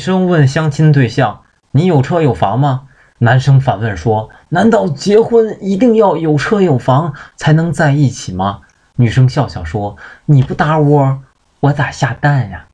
生问相亲对象：“你有车有房吗？”男生反问说：“难道结婚一定要有车有房才能在一起吗？”女生笑笑说：“你不搭窝，我咋下蛋呀？”